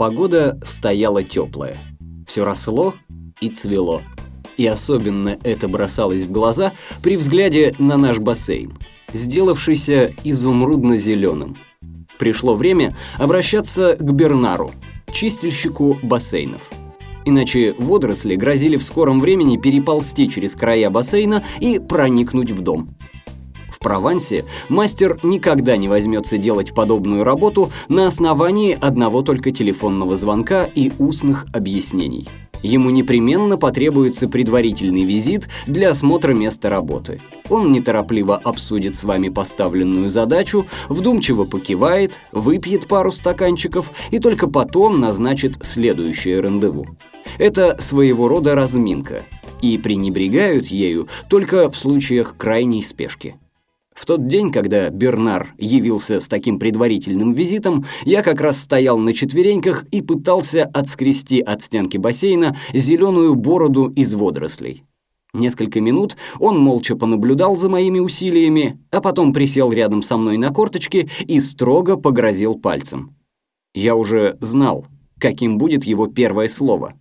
Погода стояла теплая. Все росло и цвело. И особенно это бросалось в глаза при взгляде на наш бассейн, сделавшийся изумрудно-зеленым. Пришло время обращаться к Бернару, чистильщику бассейнов. Иначе водоросли грозили в скором времени переползти через края бассейна и проникнуть в дом. Провансе мастер никогда не возьмется делать подобную работу на основании одного только телефонного звонка и устных объяснений. Ему непременно потребуется предварительный визит для осмотра места работы. Он неторопливо обсудит с вами поставленную задачу, вдумчиво покивает, выпьет пару стаканчиков и только потом назначит следующее рандеву. Это своего рода разминка, и пренебрегают ею только в случаях крайней спешки. В тот день, когда Бернар явился с таким предварительным визитом, я как раз стоял на четвереньках и пытался отскрести от стенки бассейна зеленую бороду из водорослей. Несколько минут он молча понаблюдал за моими усилиями, а потом присел рядом со мной на корточки и строго погрозил пальцем. Я уже знал, каким будет его первое слово.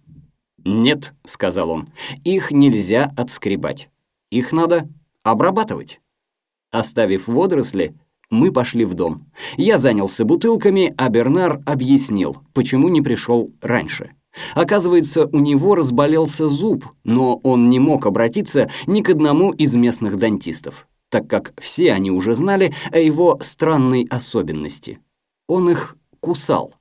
«Нет», — сказал он, — «их нельзя отскребать. Их надо обрабатывать». Оставив водоросли, мы пошли в дом. Я занялся бутылками, а Бернар объяснил, почему не пришел раньше. Оказывается, у него разболелся зуб, но он не мог обратиться ни к одному из местных дантистов, так как все они уже знали о его странной особенности. Он их кусал.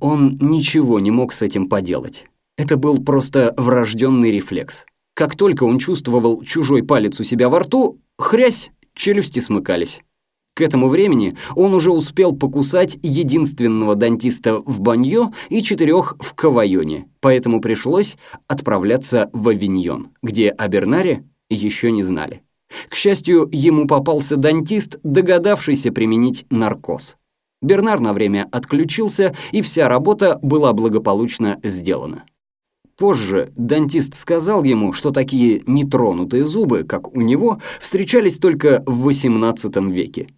Он ничего не мог с этим поделать. Это был просто врожденный рефлекс. Как только он чувствовал чужой палец у себя во рту, хрясь, челюсти смыкались. К этому времени он уже успел покусать единственного дантиста в Баньо и четырех в Кавайоне, поэтому пришлось отправляться в Авиньон, где о Бернаре еще не знали. К счастью, ему попался дантист, догадавшийся применить наркоз. Бернар на время отключился, и вся работа была благополучно сделана. Позже дантист сказал ему, что такие нетронутые зубы, как у него, встречались только в XVIII веке.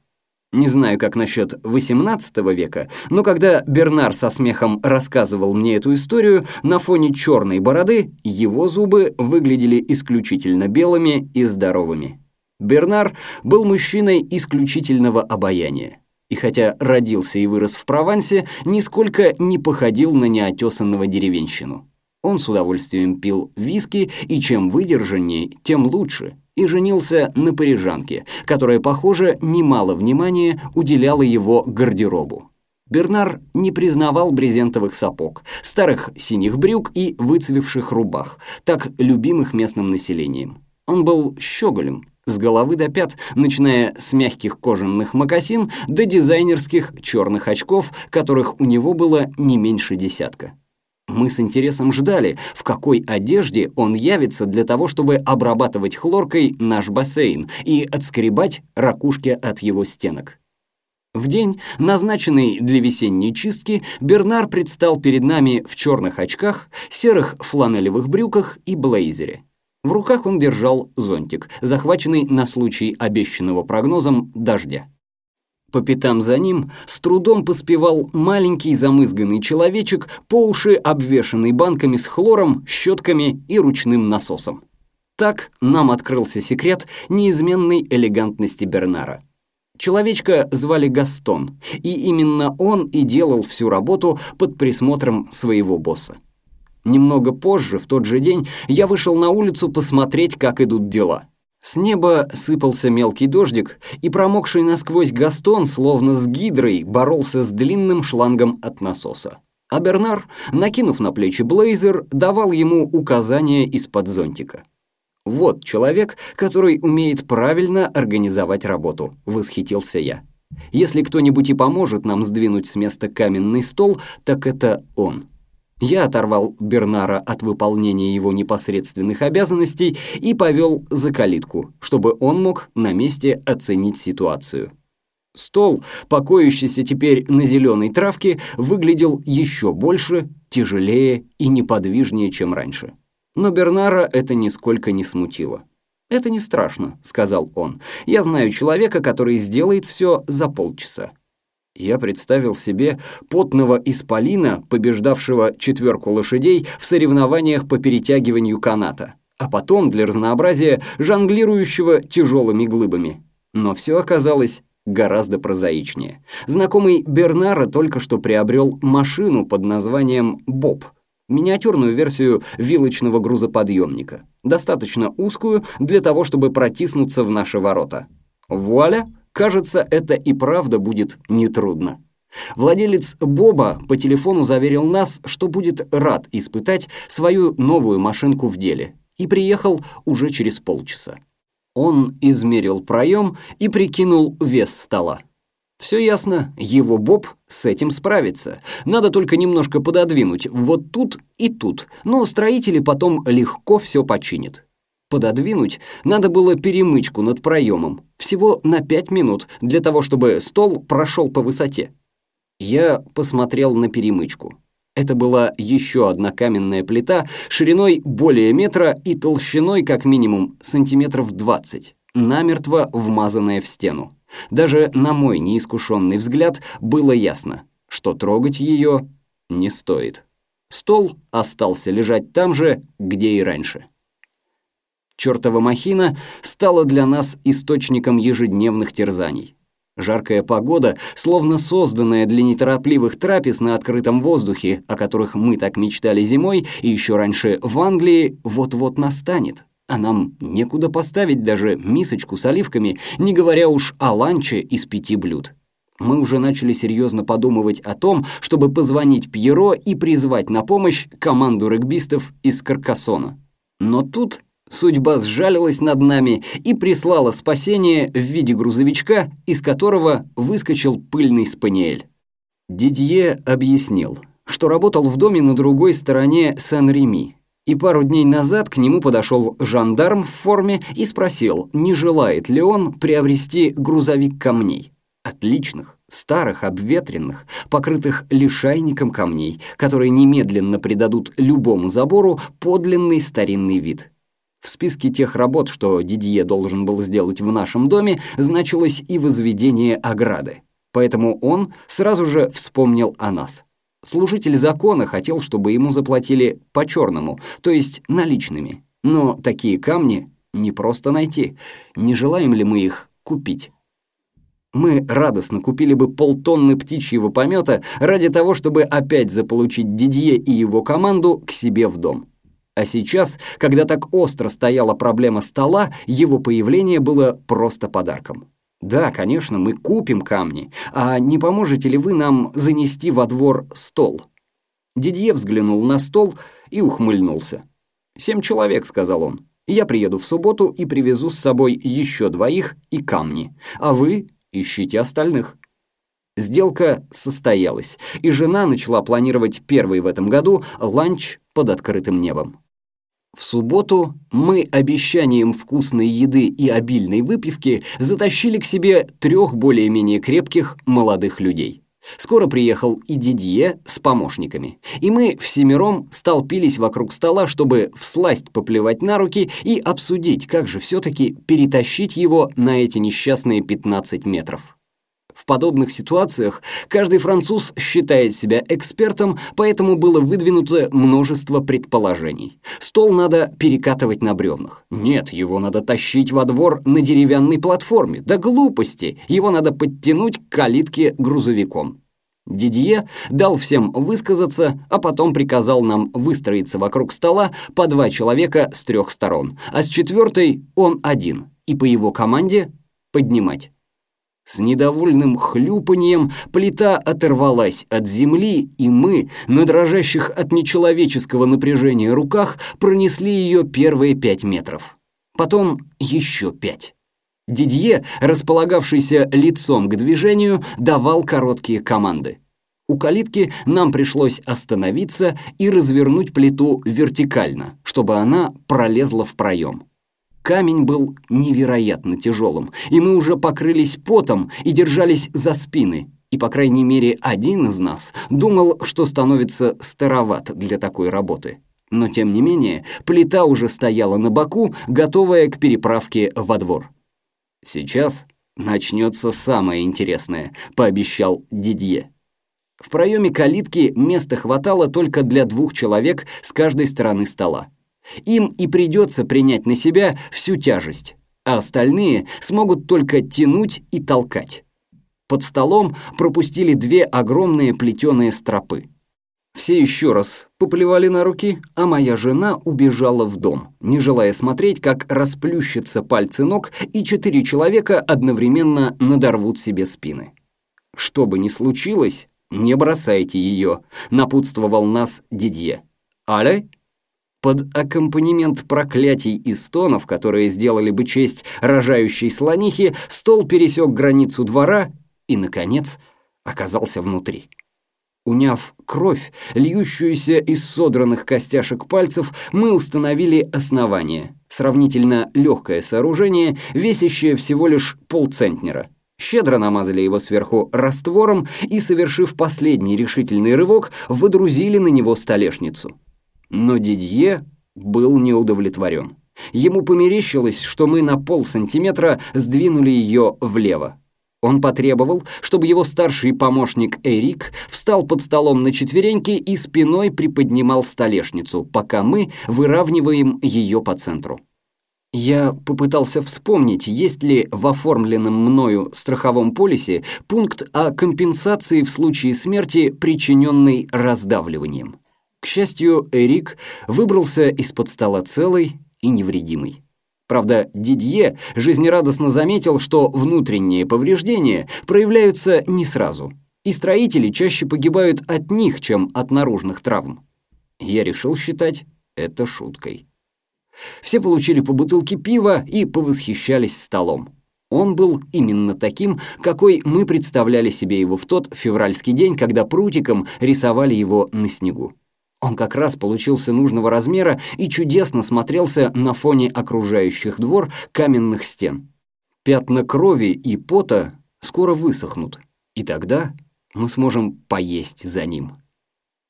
Не знаю, как насчет XVIII века, но когда Бернар со смехом рассказывал мне эту историю, на фоне черной бороды его зубы выглядели исключительно белыми и здоровыми. Бернар был мужчиной исключительного обаяния. И хотя родился и вырос в Провансе, нисколько не походил на неотесанного деревенщину. Он с удовольствием пил виски, и чем выдержаннее, тем лучше, и женился на парижанке, которая, похоже, немало внимания уделяла его гардеробу. Бернар не признавал брезентовых сапог, старых синих брюк и выцвевших рубах, так любимых местным населением. Он был щеголем, с головы до пят, начиная с мягких кожаных мокасин до дизайнерских черных очков, которых у него было не меньше десятка. Мы с интересом ждали, в какой одежде он явится для того, чтобы обрабатывать хлоркой наш бассейн и отскребать ракушки от его стенок. В день, назначенный для весенней чистки, Бернар предстал перед нами в черных очках, серых фланелевых брюках и блейзере. В руках он держал зонтик, захваченный на случай обещанного прогнозом дождя. По пятам за ним с трудом поспевал маленький замызганный человечек, по уши обвешанный банками с хлором, щетками и ручным насосом. Так нам открылся секрет неизменной элегантности Бернара. Человечка звали Гастон, и именно он и делал всю работу под присмотром своего босса. Немного позже, в тот же день, я вышел на улицу посмотреть, как идут дела – с неба сыпался мелкий дождик, и промокший насквозь Гастон, словно с гидрой, боролся с длинным шлангом от насоса. А Бернар, накинув на плечи блейзер, давал ему указания из-под зонтика. «Вот человек, который умеет правильно организовать работу», — восхитился я. «Если кто-нибудь и поможет нам сдвинуть с места каменный стол, так это он». Я оторвал Бернара от выполнения его непосредственных обязанностей и повел за калитку, чтобы он мог на месте оценить ситуацию. Стол, покоящийся теперь на зеленой травке, выглядел еще больше, тяжелее и неподвижнее, чем раньше. Но Бернара это нисколько не смутило. «Это не страшно», — сказал он. «Я знаю человека, который сделает все за полчаса». Я представил себе потного исполина, побеждавшего четверку лошадей в соревнованиях по перетягиванию каната, а потом, для разнообразия, жонглирующего тяжелыми глыбами. Но все оказалось гораздо прозаичнее. Знакомый Бернара только что приобрел машину под названием «Боб», миниатюрную версию вилочного грузоподъемника, достаточно узкую для того, чтобы протиснуться в наши ворота. Вуаля! Кажется, это и правда будет нетрудно. Владелец Боба по телефону заверил нас, что будет рад испытать свою новую машинку в деле, и приехал уже через полчаса. Он измерил проем и прикинул вес стола. Все ясно, его Боб с этим справится. Надо только немножко пододвинуть вот тут и тут, но строители потом легко все починят. Пододвинуть надо было перемычку над проемом, всего на пять минут, для того, чтобы стол прошел по высоте. Я посмотрел на перемычку. Это была еще одна каменная плита шириной более метра и толщиной как минимум сантиметров двадцать, намертво вмазанная в стену. Даже на мой неискушенный взгляд было ясно, что трогать ее не стоит. Стол остался лежать там же, где и раньше. Чёртова махина стала для нас источником ежедневных терзаний. Жаркая погода, словно созданная для неторопливых трапез на открытом воздухе, о которых мы так мечтали зимой и еще раньше в Англии, вот-вот настанет. А нам некуда поставить даже мисочку с оливками, не говоря уж о ланче из пяти блюд. Мы уже начали серьезно подумывать о том, чтобы позвонить Пьеро и призвать на помощь команду регбистов из Каркасона. Но тут Судьба сжалилась над нами и прислала спасение в виде грузовичка, из которого выскочил пыльный спаниель. Дидье объяснил, что работал в доме на другой стороне Сан-Реми, и пару дней назад к нему подошел жандарм в форме и спросил, не желает ли он приобрести грузовик камней. Отличных, старых, обветренных, покрытых лишайником камней, которые немедленно придадут любому забору подлинный старинный вид. В списке тех работ, что Дидье должен был сделать в нашем доме, значилось и возведение ограды. Поэтому он сразу же вспомнил о нас. Служитель закона хотел, чтобы ему заплатили по-черному, то есть наличными. Но такие камни не просто найти. Не желаем ли мы их купить? Мы радостно купили бы полтонны птичьего помета ради того, чтобы опять заполучить Дидье и его команду к себе в дом. А сейчас, когда так остро стояла проблема стола, его появление было просто подарком. Да, конечно, мы купим камни, а не поможете ли вы нам занести во двор стол? Дидье взглянул на стол и ухмыльнулся. «Семь человек», — сказал он. «Я приеду в субботу и привезу с собой еще двоих и камни, а вы ищите остальных». Сделка состоялась, и жена начала планировать первый в этом году ланч под открытым небом. В субботу мы обещанием вкусной еды и обильной выпивки затащили к себе трех более-менее крепких молодых людей. Скоро приехал и Дидье с помощниками, и мы всемиром столпились вокруг стола, чтобы всласть поплевать на руки и обсудить, как же все-таки перетащить его на эти несчастные 15 метров. В подобных ситуациях каждый француз считает себя экспертом, поэтому было выдвинуто множество предположений. Стол надо перекатывать на бревнах. Нет, его надо тащить во двор на деревянной платформе. Да глупости! Его надо подтянуть к калитке грузовиком. Дидье дал всем высказаться, а потом приказал нам выстроиться вокруг стола по два человека с трех сторон, а с четвертой он один, и по его команде поднимать. С недовольным хлюпаньем плита оторвалась от земли, и мы, на дрожащих от нечеловеческого напряжения руках, пронесли ее первые пять метров. Потом еще пять. Дидье, располагавшийся лицом к движению, давал короткие команды. У калитки нам пришлось остановиться и развернуть плиту вертикально, чтобы она пролезла в проем. Камень был невероятно тяжелым, и мы уже покрылись потом и держались за спины, и, по крайней мере, один из нас думал, что становится староват для такой работы. Но, тем не менее, плита уже стояла на боку, готовая к переправке во двор. Сейчас «Начнется самое интересное», — пообещал Дидье. В проеме калитки места хватало только для двух человек с каждой стороны стола. Им и придется принять на себя всю тяжесть, а остальные смогут только тянуть и толкать. Под столом пропустили две огромные плетеные стропы. Все еще раз поплевали на руки, а моя жена убежала в дом, не желая смотреть, как расплющатся пальцы ног, и четыре человека одновременно надорвут себе спины. Что бы ни случилось, не бросайте ее, напутствовал нас Дидье. Аля? Под аккомпанемент проклятий и стонов, которые сделали бы честь рожающей слонихи, стол пересек границу двора и, наконец, оказался внутри. Уняв кровь, льющуюся из содранных костяшек пальцев, мы установили основание, сравнительно легкое сооружение, весящее всего лишь полцентнера. Щедро намазали его сверху раствором и, совершив последний решительный рывок, выдрузили на него столешницу. Но Дидье был неудовлетворен. Ему померещилось, что мы на полсантиметра сдвинули ее влево. Он потребовал, чтобы его старший помощник Эрик встал под столом на четвереньки и спиной приподнимал столешницу, пока мы выравниваем ее по центру. Я попытался вспомнить, есть ли в оформленном мною страховом полисе пункт о компенсации в случае смерти, причиненной раздавливанием. К счастью, Эрик выбрался из-под стола целый и невредимый. Правда, Дидье жизнерадостно заметил, что внутренние повреждения проявляются не сразу, и строители чаще погибают от них, чем от наружных травм. Я решил считать это шуткой. Все получили по бутылке пива и повосхищались столом. Он был именно таким, какой мы представляли себе его в тот февральский день, когда прутиком рисовали его на снегу. Он как раз получился нужного размера и чудесно смотрелся на фоне окружающих двор каменных стен. Пятна крови и пота скоро высохнут, и тогда мы сможем поесть за ним.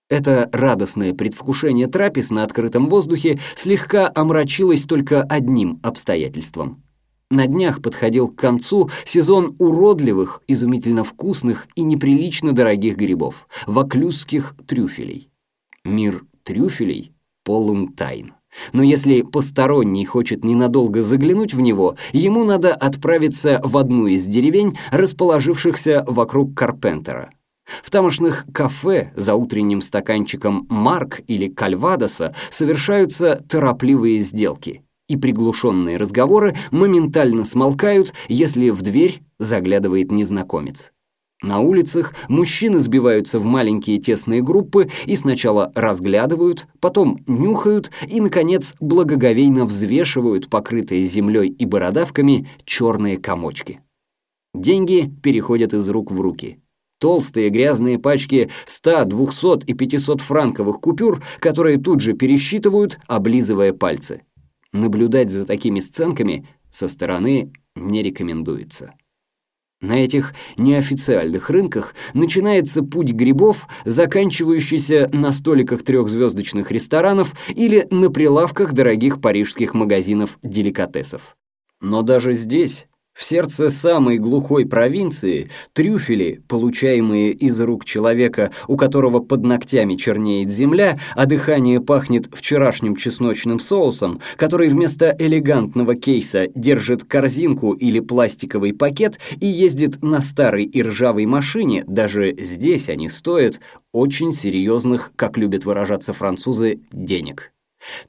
Это радостное предвкушение трапез на открытом воздухе слегка омрачилось только одним обстоятельством. На днях подходил к концу сезон уродливых, изумительно вкусных и неприлично дорогих грибов – ваклюзских трюфелей. Мир трюфелей полон тайн. Но если посторонний хочет ненадолго заглянуть в него, ему надо отправиться в одну из деревень, расположившихся вокруг Карпентера. В тамошних кафе за утренним стаканчиком Марк или Кальвадоса совершаются торопливые сделки, и приглушенные разговоры моментально смолкают, если в дверь заглядывает незнакомец. На улицах мужчины сбиваются в маленькие тесные группы и сначала разглядывают, потом нюхают и, наконец, благоговейно взвешивают покрытые землей и бородавками черные комочки. Деньги переходят из рук в руки. Толстые грязные пачки 100, 200 и 500 франковых купюр, которые тут же пересчитывают, облизывая пальцы. Наблюдать за такими сценками со стороны не рекомендуется. На этих неофициальных рынках начинается путь грибов, заканчивающийся на столиках трехзвездочных ресторанов или на прилавках дорогих парижских магазинов деликатесов. Но даже здесь в сердце самой глухой провинции трюфели, получаемые из рук человека, у которого под ногтями чернеет земля, а дыхание пахнет вчерашним чесночным соусом, который вместо элегантного кейса держит корзинку или пластиковый пакет и ездит на старой и ржавой машине, даже здесь они стоят очень серьезных, как любят выражаться французы, денег.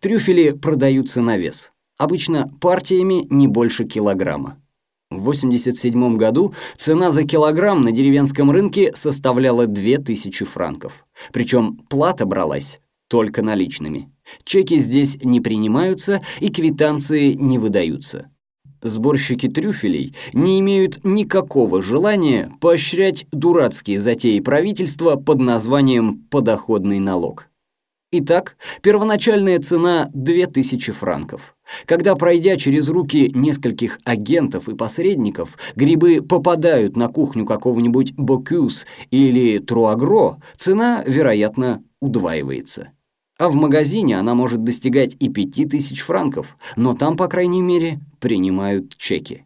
Трюфели продаются на вес. Обычно партиями не больше килограмма. В 1987 году цена за килограмм на деревенском рынке составляла 2000 франков. Причем плата бралась только наличными. Чеки здесь не принимаются и квитанции не выдаются. Сборщики трюфелей не имеют никакого желания поощрять дурацкие затеи правительства под названием «подоходный налог». Итак, первоначальная цена 2000 франков. Когда, пройдя через руки нескольких агентов и посредников, грибы попадают на кухню какого-нибудь Бокюс или Труагро, цена, вероятно, удваивается. А в магазине она может достигать и 5000 франков, но там, по крайней мере, принимают чеки.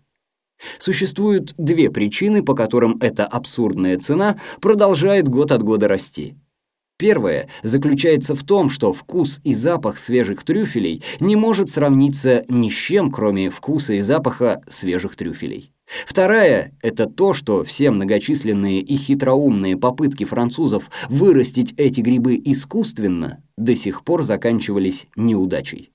Существуют две причины, по которым эта абсурдная цена продолжает год от года расти. Первое заключается в том, что вкус и запах свежих трюфелей не может сравниться ни с чем, кроме вкуса и запаха свежих трюфелей. Вторая – это то, что все многочисленные и хитроумные попытки французов вырастить эти грибы искусственно до сих пор заканчивались неудачей.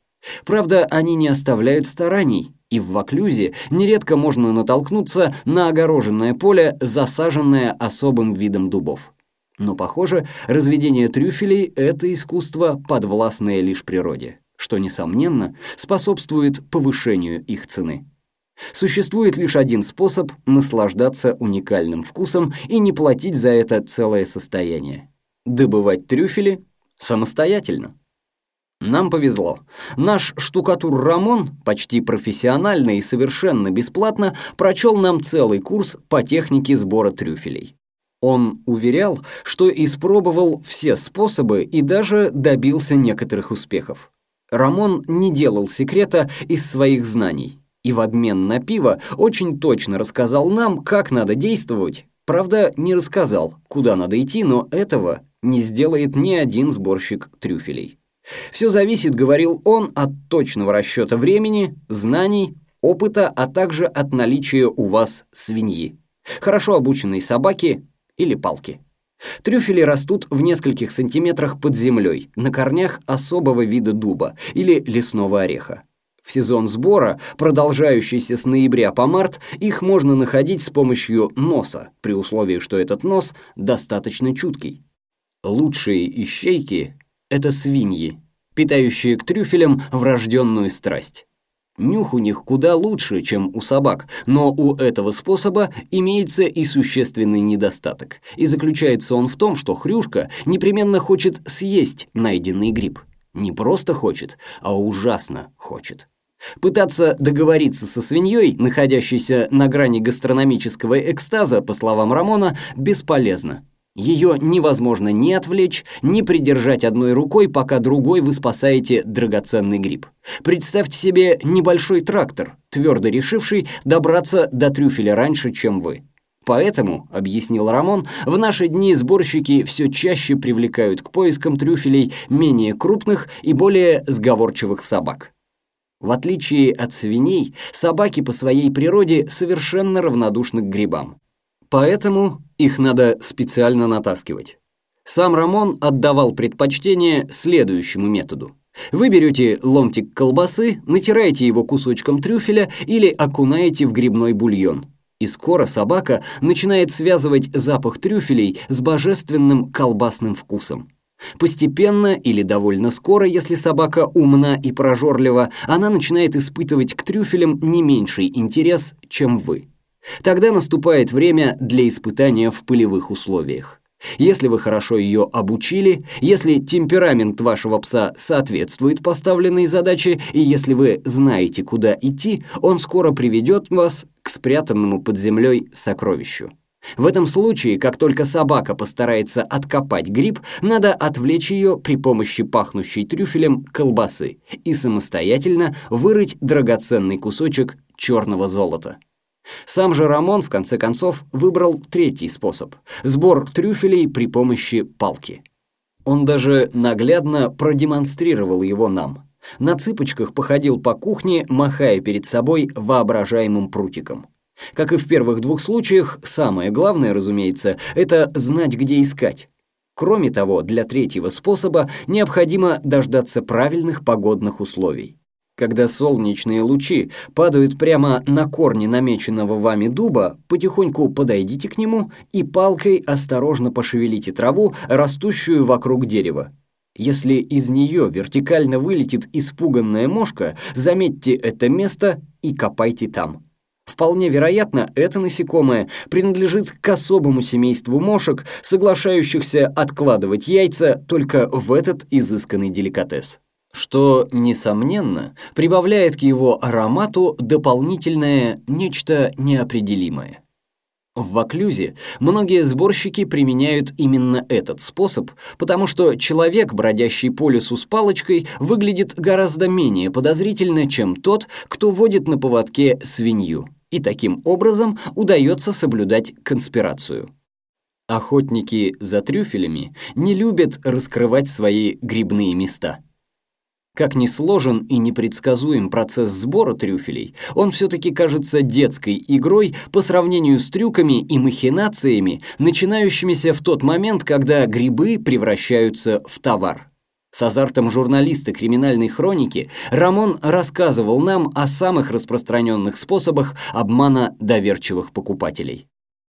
Правда, они не оставляют стараний, и в Ваклюзе нередко можно натолкнуться на огороженное поле, засаженное особым видом дубов. Но, похоже, разведение трюфелей – это искусство, подвластное лишь природе, что, несомненно, способствует повышению их цены. Существует лишь один способ наслаждаться уникальным вкусом и не платить за это целое состояние – добывать трюфели самостоятельно. Нам повезло. Наш штукатур Рамон, почти профессионально и совершенно бесплатно, прочел нам целый курс по технике сбора трюфелей. Он уверял, что испробовал все способы и даже добился некоторых успехов. Рамон не делал секрета из своих знаний и в обмен на пиво очень точно рассказал нам, как надо действовать. Правда, не рассказал, куда надо идти, но этого не сделает ни один сборщик трюфелей. Все зависит, говорил он, от точного расчета времени, знаний, опыта, а также от наличия у вас свиньи. Хорошо обученной собаки или палки. Трюфели растут в нескольких сантиметрах под землей, на корнях особого вида дуба или лесного ореха. В сезон сбора, продолжающийся с ноября по март, их можно находить с помощью носа, при условии, что этот нос достаточно чуткий. Лучшие ищейки — это свиньи, питающие к трюфелям врожденную страсть. Нюх у них куда лучше, чем у собак, но у этого способа имеется и существенный недостаток. И заключается он в том, что хрюшка непременно хочет съесть найденный гриб. Не просто хочет, а ужасно хочет. Пытаться договориться со свиньей, находящейся на грани гастрономического экстаза, по словам Рамона, бесполезно. Ее невозможно ни отвлечь, ни придержать одной рукой, пока другой вы спасаете драгоценный гриб. Представьте себе небольшой трактор, твердо решивший добраться до трюфеля раньше, чем вы. Поэтому, объяснил Рамон, в наши дни сборщики все чаще привлекают к поискам трюфелей менее крупных и более сговорчивых собак. В отличие от свиней, собаки по своей природе совершенно равнодушны к грибам. Поэтому их надо специально натаскивать. Сам Рамон отдавал предпочтение следующему методу. Вы берете ломтик колбасы, натираете его кусочком трюфеля или окунаете в грибной бульон. И скоро собака начинает связывать запах трюфелей с божественным колбасным вкусом. Постепенно или довольно скоро, если собака умна и прожорлива, она начинает испытывать к трюфелям не меньший интерес, чем вы. Тогда наступает время для испытания в полевых условиях. Если вы хорошо ее обучили, если темперамент вашего пса соответствует поставленной задаче, и если вы знаете, куда идти, он скоро приведет вас к спрятанному под землей сокровищу. В этом случае, как только собака постарается откопать гриб, надо отвлечь ее при помощи пахнущей трюфелем колбасы и самостоятельно вырыть драгоценный кусочек черного золота. Сам же Рамон, в конце концов, выбрал третий способ – сбор трюфелей при помощи палки. Он даже наглядно продемонстрировал его нам. На цыпочках походил по кухне, махая перед собой воображаемым прутиком. Как и в первых двух случаях, самое главное, разумеется, это знать, где искать. Кроме того, для третьего способа необходимо дождаться правильных погодных условий. Когда солнечные лучи падают прямо на корни намеченного вами дуба, потихоньку подойдите к нему и палкой осторожно пошевелите траву, растущую вокруг дерева. Если из нее вертикально вылетит испуганная мошка, заметьте это место и копайте там. Вполне вероятно, это насекомое принадлежит к особому семейству мошек, соглашающихся откладывать яйца только в этот изысканный деликатес что, несомненно, прибавляет к его аромату дополнительное нечто неопределимое. В Ваклюзе многие сборщики применяют именно этот способ, потому что человек, бродящий по лесу с палочкой, выглядит гораздо менее подозрительно, чем тот, кто водит на поводке свинью. и таким образом удается соблюдать конспирацию. Охотники за трюфелями не любят раскрывать свои грибные места. Как ни сложен и непредсказуем процесс сбора трюфелей, он все-таки кажется детской игрой по сравнению с трюками и махинациями, начинающимися в тот момент, когда грибы превращаются в товар. С азартом журналиста криминальной хроники Рамон рассказывал нам о самых распространенных способах обмана доверчивых покупателей.